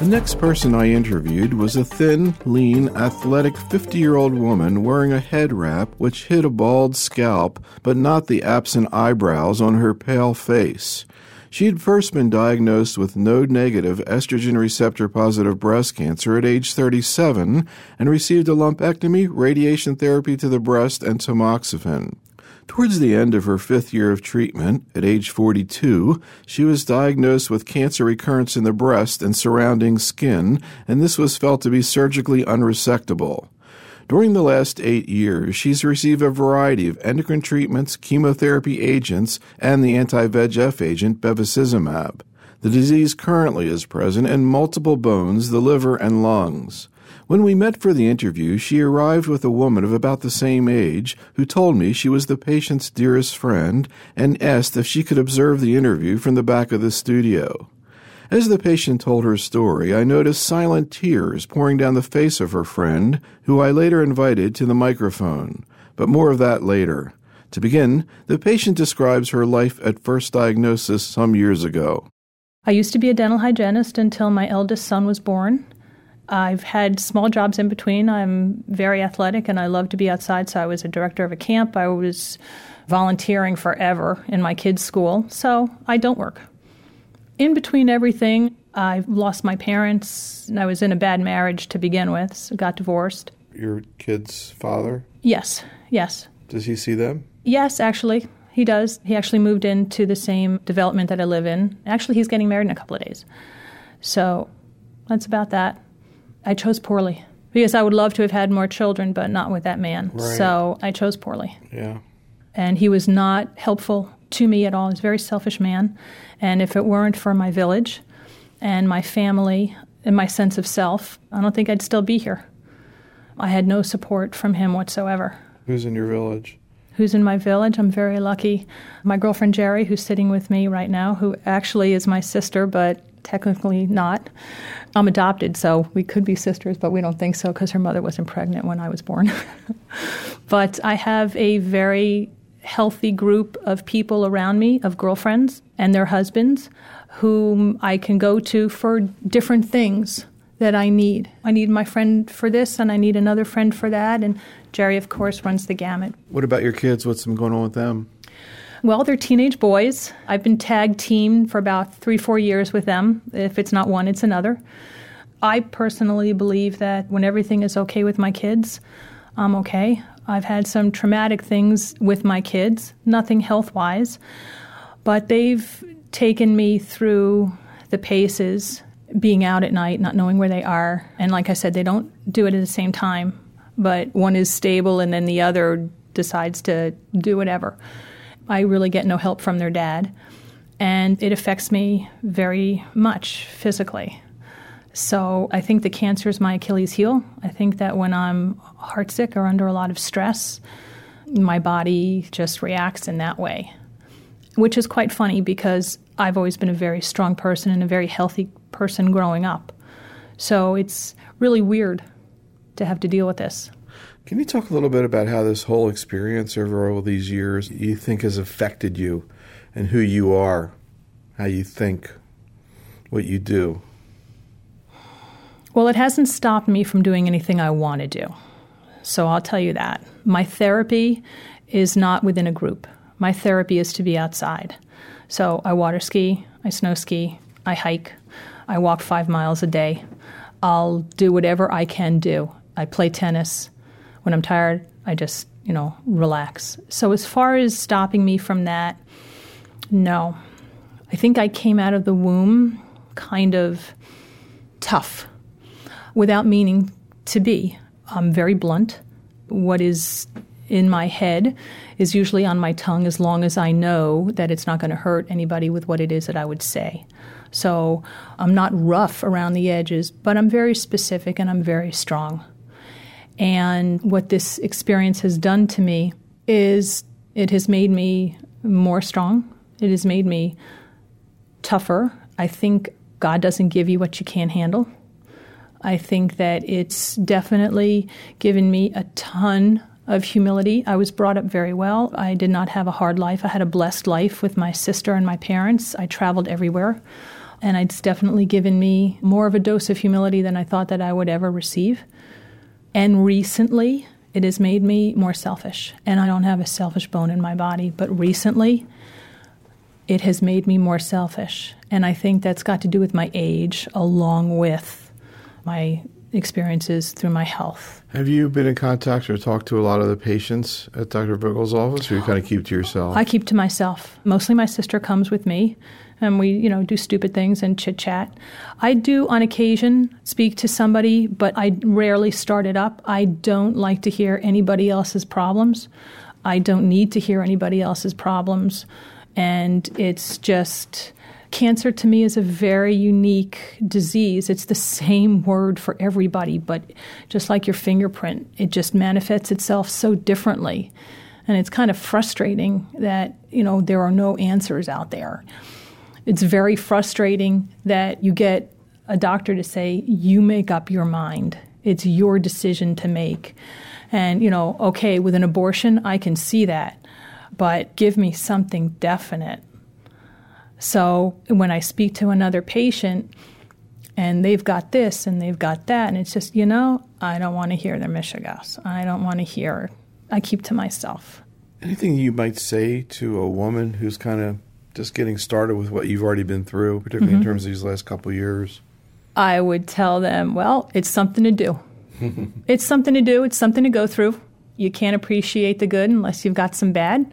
The next person I interviewed was a thin, lean, athletic 50 year old woman wearing a head wrap which hid a bald scalp, but not the absent eyebrows on her pale face. She had first been diagnosed with node negative estrogen receptor positive breast cancer at age 37 and received a lumpectomy, radiation therapy to the breast, and tamoxifen. Towards the end of her fifth year of treatment, at age 42, she was diagnosed with cancer recurrence in the breast and surrounding skin, and this was felt to be surgically unresectable. During the last eight years, she's received a variety of endocrine treatments, chemotherapy agents, and the anti VEGF agent bevacizumab. The disease currently is present in multiple bones, the liver, and lungs. When we met for the interview, she arrived with a woman of about the same age who told me she was the patient's dearest friend and asked if she could observe the interview from the back of the studio. As the patient told her story, I noticed silent tears pouring down the face of her friend, who I later invited to the microphone. But more of that later. To begin, the patient describes her life at first diagnosis some years ago. I used to be a dental hygienist until my eldest son was born. I've had small jobs in between. I'm very athletic and I love to be outside. So I was a director of a camp. I was volunteering forever in my kids' school. So I don't work. In between everything, I lost my parents and I was in a bad marriage to begin with. So got divorced. Your kid's father? Yes, yes. Does he see them? Yes, actually. He does. He actually moved into the same development that I live in. Actually, he's getting married in a couple of days. So that's about that. I chose poorly because I would love to have had more children, but not with that man. Right. So I chose poorly. Yeah. And he was not helpful to me at all. He's a very selfish man. And if it weren't for my village and my family and my sense of self, I don't think I'd still be here. I had no support from him whatsoever. Who's in your village? Who's in my village? I'm very lucky. My girlfriend Jerry, who's sitting with me right now, who actually is my sister, but technically not. I'm adopted, so we could be sisters, but we don't think so because her mother wasn't pregnant when I was born. but I have a very healthy group of people around me, of girlfriends and their husbands, whom I can go to for different things that I need. I need my friend for this, and I need another friend for that. And Jerry, of course, runs the gamut. What about your kids? What's going on with them? Well, they're teenage boys. I've been tag team for about three, four years with them. If it's not one, it's another. I personally believe that when everything is okay with my kids, I'm okay. I've had some traumatic things with my kids, nothing health wise, but they've taken me through the paces, being out at night, not knowing where they are. And like I said, they don't do it at the same time, but one is stable and then the other decides to do whatever. I really get no help from their dad, and it affects me very much physically. So I think the cancer is my Achilles heel. I think that when I'm heartsick or under a lot of stress, my body just reacts in that way, which is quite funny because I've always been a very strong person and a very healthy person growing up. So it's really weird to have to deal with this. Can you talk a little bit about how this whole experience over all these years you think has affected you and who you are, how you think, what you do? Well, it hasn't stopped me from doing anything I want to do. So I'll tell you that. My therapy is not within a group. My therapy is to be outside. So I water ski, I snow ski, I hike, I walk five miles a day. I'll do whatever I can do. I play tennis. When I'm tired, I just, you know, relax. So as far as stopping me from that, no. I think I came out of the womb kind of tough without meaning to be. I'm very blunt. What is in my head is usually on my tongue as long as I know that it's not going to hurt anybody with what it is that I would say. So I'm not rough around the edges, but I'm very specific and I'm very strong. And what this experience has done to me is it has made me more strong. It has made me tougher. I think God doesn't give you what you can't handle. I think that it's definitely given me a ton of humility. I was brought up very well. I did not have a hard life. I had a blessed life with my sister and my parents. I traveled everywhere. And it's definitely given me more of a dose of humility than I thought that I would ever receive. And recently, it has made me more selfish. And I don't have a selfish bone in my body, but recently, it has made me more selfish. And I think that's got to do with my age, along with my experiences through my health. Have you been in contact or talked to a lot of the patients at Dr. Vogel's office, or you kind of keep to yourself? I keep to myself. Mostly my sister comes with me, and we, you know, do stupid things and chit chat. I do on occasion speak to somebody, but I rarely start it up. I don't like to hear anybody else's problems. I don't need to hear anybody else's problems. And it's just cancer to me is a very unique disease. It's the same word for everybody, but just like your fingerprint, it just manifests itself so differently. And it's kind of frustrating that, you know, there are no answers out there. It's very frustrating that you get a doctor to say, you make up your mind. It's your decision to make. And, you know, okay, with an abortion, I can see that, but give me something definite so when I speak to another patient and they've got this and they've got that, and it's just, you know, I don't want to hear their mishigas. I don't want to hear. I keep to myself. Anything you might say to a woman who's kind of just getting started with what you've already been through, particularly mm-hmm. in terms of these last couple years? I would tell them, well, it's something to do. it's something to do. It's something to go through. You can't appreciate the good unless you've got some bad.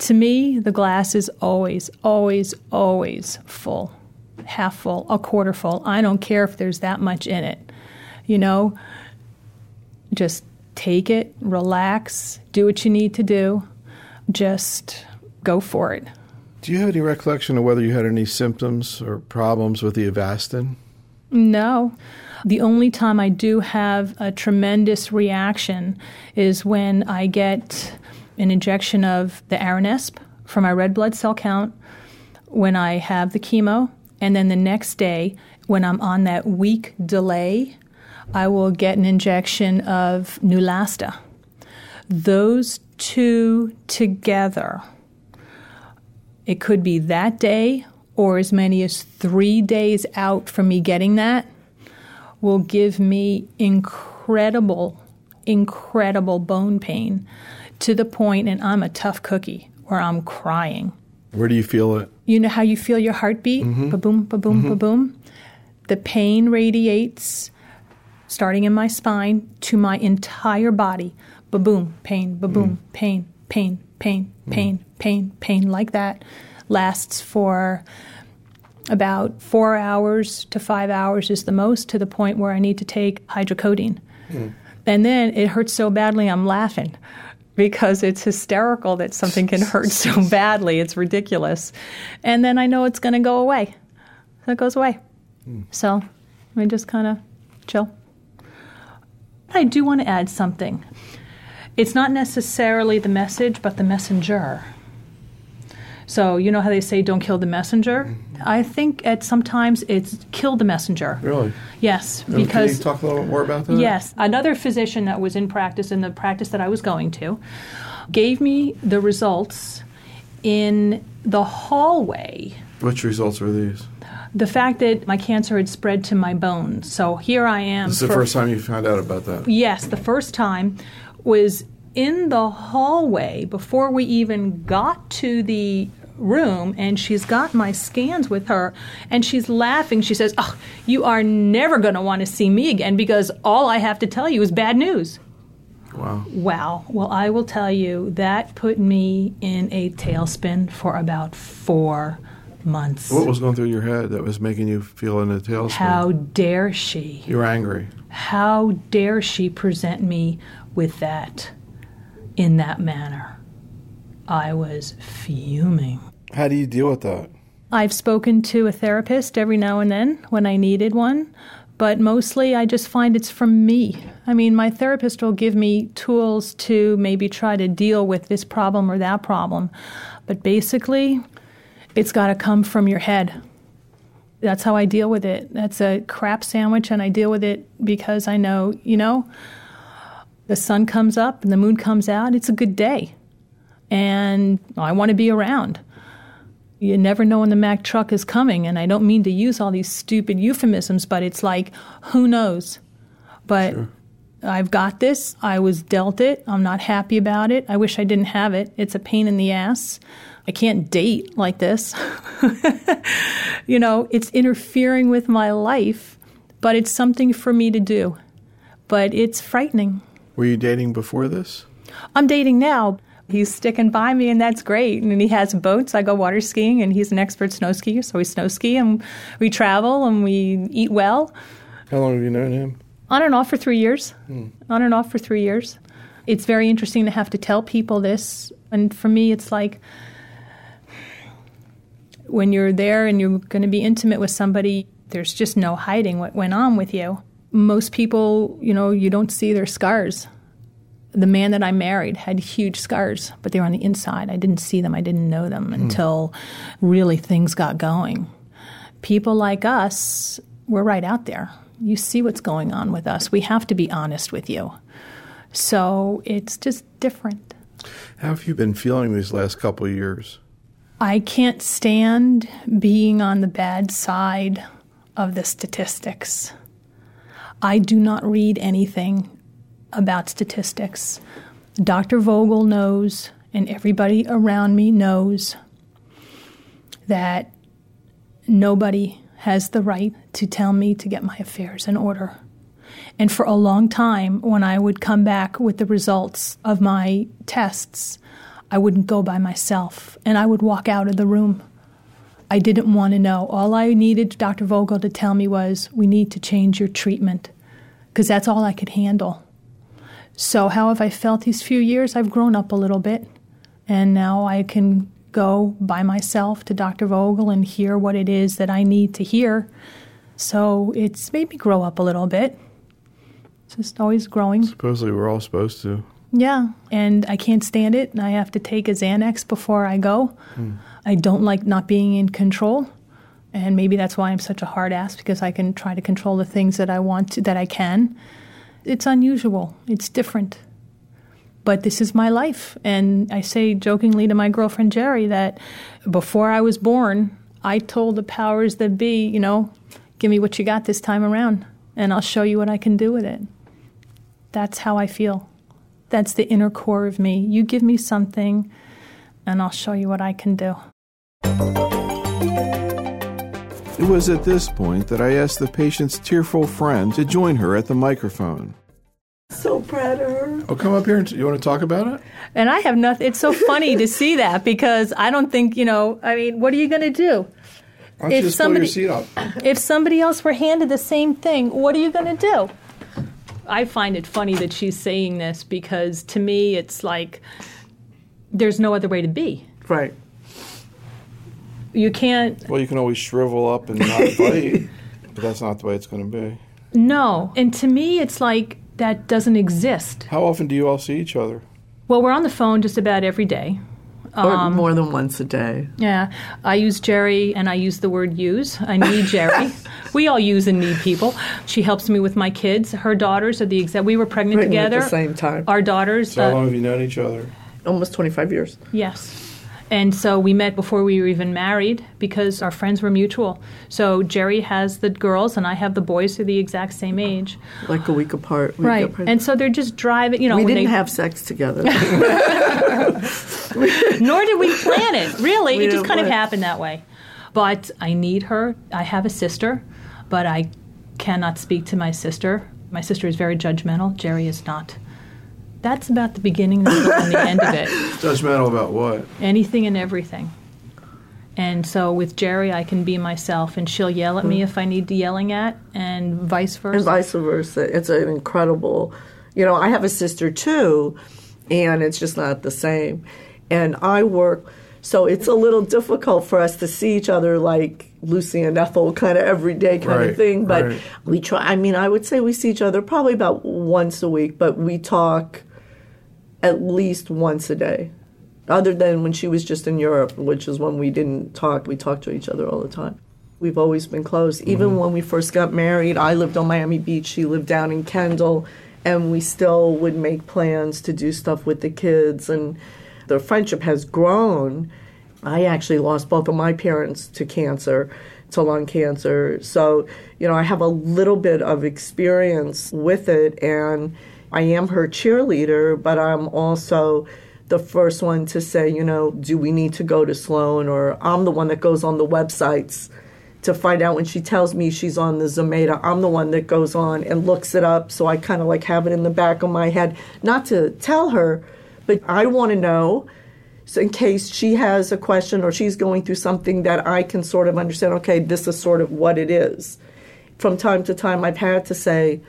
To me, the glass is always, always, always full. Half full, a quarter full. I don't care if there's that much in it. You know, just take it, relax, do what you need to do. Just go for it. Do you have any recollection of whether you had any symptoms or problems with the Avastin? No. The only time I do have a tremendous reaction is when I get an injection of the Aranesp for my red blood cell count when I have the chemo, and then the next day, when I'm on that week delay, I will get an injection of Neulasta. Those two together, it could be that day or as many as three days out from me getting that, will give me incredible, incredible bone pain to the point, and I'm a tough cookie, where I'm crying. Where do you feel it? You know how you feel your heartbeat? Mm-hmm. Ba boom, ba boom, mm-hmm. ba boom. The pain radiates starting in my spine to my entire body. Ba boom, pain, ba boom, mm. pain, pain, pain, mm. pain, pain, pain, like that. Lasts for about four hours to five hours is the most, to the point where I need to take hydrocodone. Mm. And then it hurts so badly I'm laughing because it's hysterical that something can hurt so badly. It's ridiculous. And then I know it's going to go away. So it goes away. Mm. So we just kind of chill. I do want to add something. It's not necessarily the message, but the messenger. So you know how they say don't kill the messenger? Mm-hmm. I think at sometimes it's kill the messenger. Really? Yes, and because can you talk a little more about that? Yes, another physician that was in practice in the practice that I was going to gave me the results in the hallway. Which results were these? The fact that my cancer had spread to my bones. So here I am. This is the first time you found out about that. Yes, the first time was in the hallway before we even got to the room and she's got my scans with her and she's laughing. She says, Oh, you are never going to want to see me again because all I have to tell you is bad news. Wow. Wow. Well, I will tell you, that put me in a tailspin for about four months. What was going through your head that was making you feel in a tailspin? How dare she? You're angry. How dare she present me with that? In that manner. I was fuming. How do you deal with that? I've spoken to a therapist every now and then when I needed one, but mostly I just find it's from me. I mean, my therapist will give me tools to maybe try to deal with this problem or that problem, but basically, it's got to come from your head. That's how I deal with it. That's a crap sandwich, and I deal with it because I know, you know, the sun comes up and the moon comes out, it's a good day. And I want to be around. You never know when the Mack truck is coming, and I don't mean to use all these stupid euphemisms, but it's like, who knows? But sure. I've got this. I was dealt it. I'm not happy about it. I wish I didn't have it. It's a pain in the ass. I can't date like this. you know, it's interfering with my life, but it's something for me to do. But it's frightening. Were you dating before this? I'm dating now. He's sticking by me, and that's great. And he has boats. I go water skiing, and he's an expert snow skier, so we snow ski and we travel and we eat well. How long have you known him? On and off for three years. Hmm. On and off for three years. It's very interesting to have to tell people this. And for me, it's like when you're there and you're going to be intimate with somebody, there's just no hiding what went on with you. Most people, you know, you don't see their scars. The man that I married had huge scars, but they were on the inside. I didn't see them, I didn't know them hmm. until really things got going. People like us, we're right out there. You see what's going on with us. We have to be honest with you. So it's just different. How have you been feeling these last couple of years? I can't stand being on the bad side of the statistics. I do not read anything about statistics. Dr. Vogel knows, and everybody around me knows, that nobody has the right to tell me to get my affairs in order. And for a long time, when I would come back with the results of my tests, I wouldn't go by myself and I would walk out of the room. I didn't want to know. All I needed Dr. Vogel to tell me was, we need to change your treatment because that's all I could handle. So, how have I felt these few years? I've grown up a little bit and now I can go by myself to Dr. Vogel and hear what it is that I need to hear. So, it's made me grow up a little bit. It's just always growing. Supposedly, we're all supposed to. Yeah, and I can't stand it, and I have to take a Xanax before I go. Mm. I don't like not being in control, and maybe that's why I'm such a hard ass because I can try to control the things that I want to, that I can. It's unusual. It's different. But this is my life, and I say jokingly to my girlfriend Jerry that before I was born, I told the powers that be, you know, give me what you got this time around, and I'll show you what I can do with it. That's how I feel. That's the inner core of me. You give me something, and I'll show you what I can do. It was at this point that I asked the patient's tearful friend to join her at the microphone. So proud of her. Oh, come up here and you want to talk about it? And I have nothing. It's so funny to see that because I don't think you know. I mean, what are you going to do? if somebody, If somebody else were handed the same thing, what are you going to do? I find it funny that she's saying this because to me it's like there's no other way to be. Right. You can't. Well, you can always shrivel up and not fight, but that's not the way it's going to be. No. And to me, it's like that doesn't exist. How often do you all see each other? Well, we're on the phone just about every day. Or um, more than once a day. Yeah. I use Jerry and I use the word use. I need Jerry. we all use and need people. She helps me with my kids. Her daughters are the exact. We were pregnant, pregnant together. At the same time. Our daughters. So how uh, long have you known each other? Almost 25 years. Yes. And so we met before we were even married because our friends were mutual. So Jerry has the girls and I have the boys who are the exact same age. Like a week apart. right. And so they're just driving, you know. We didn't they, have sex together. Nor did we plan it, really. We it just kind of happened that way. But I need her. I have a sister, but I cannot speak to my sister. My sister is very judgmental. Jerry is not that's about the beginning, the middle, and the end of it. Judgmental about what? Anything and everything. And so with Jerry, I can be myself, and she'll yell at me if I need yelling at, and vice versa. And vice versa. It's an incredible, you know, I have a sister too, and it's just not the same. And I work, so it's a little difficult for us to see each other like Lucy and Ethel kind of everyday kind right, of thing. But right. we try, I mean, I would say we see each other probably about once a week, but we talk at least once a day. Other than when she was just in Europe, which is when we didn't talk, we talked to each other all the time. We've always been close. Even mm-hmm. when we first got married, I lived on Miami Beach, she lived down in Kendall, and we still would make plans to do stuff with the kids. And the friendship has grown, I actually lost both of my parents to cancer, to lung cancer. So, you know, I have a little bit of experience with it, and I am her cheerleader, but I'm also the first one to say, you know, do we need to go to Sloan? Or I'm the one that goes on the websites to find out when she tells me she's on the Zometa. I'm the one that goes on and looks it up. So I kind of like have it in the back of my head, not to tell her, but I want to know. So in case she has a question or she's going through something that I can sort of understand, okay, this is sort of what it is. From time to time, I've had to say,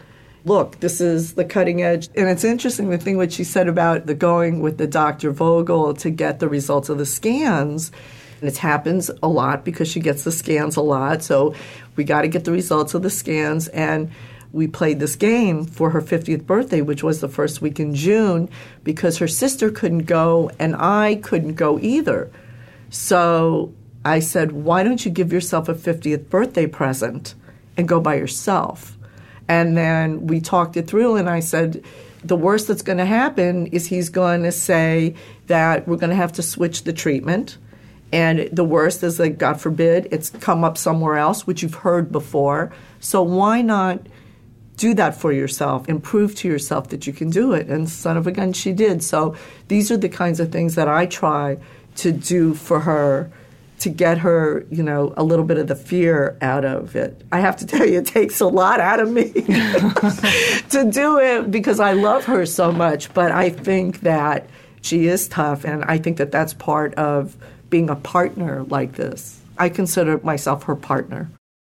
look, this is the cutting edge. And it's interesting the thing what she said about the going with the Dr. Vogel to get the results of the scans. And it happens a lot because she gets the scans a lot. So we got to get the results of the scans. And we played this game for her 50th birthday, which was the first week in June, because her sister couldn't go and I couldn't go either. So I said, why don't you give yourself a 50th birthday present and go by yourself? And then we talked it through, and I said, the worst that's going to happen is he's going to say that we're going to have to switch the treatment. And the worst is that, God forbid, it's come up somewhere else, which you've heard before. So why not do that for yourself and prove to yourself that you can do it? And son of a gun, she did. So these are the kinds of things that I try to do for her to get her, you know, a little bit of the fear out of it. I have to tell you, it takes a lot out of me to do it because I love her so much. But I think that she is tough, and I think that that's part of being a partner like this. I consider myself her partner.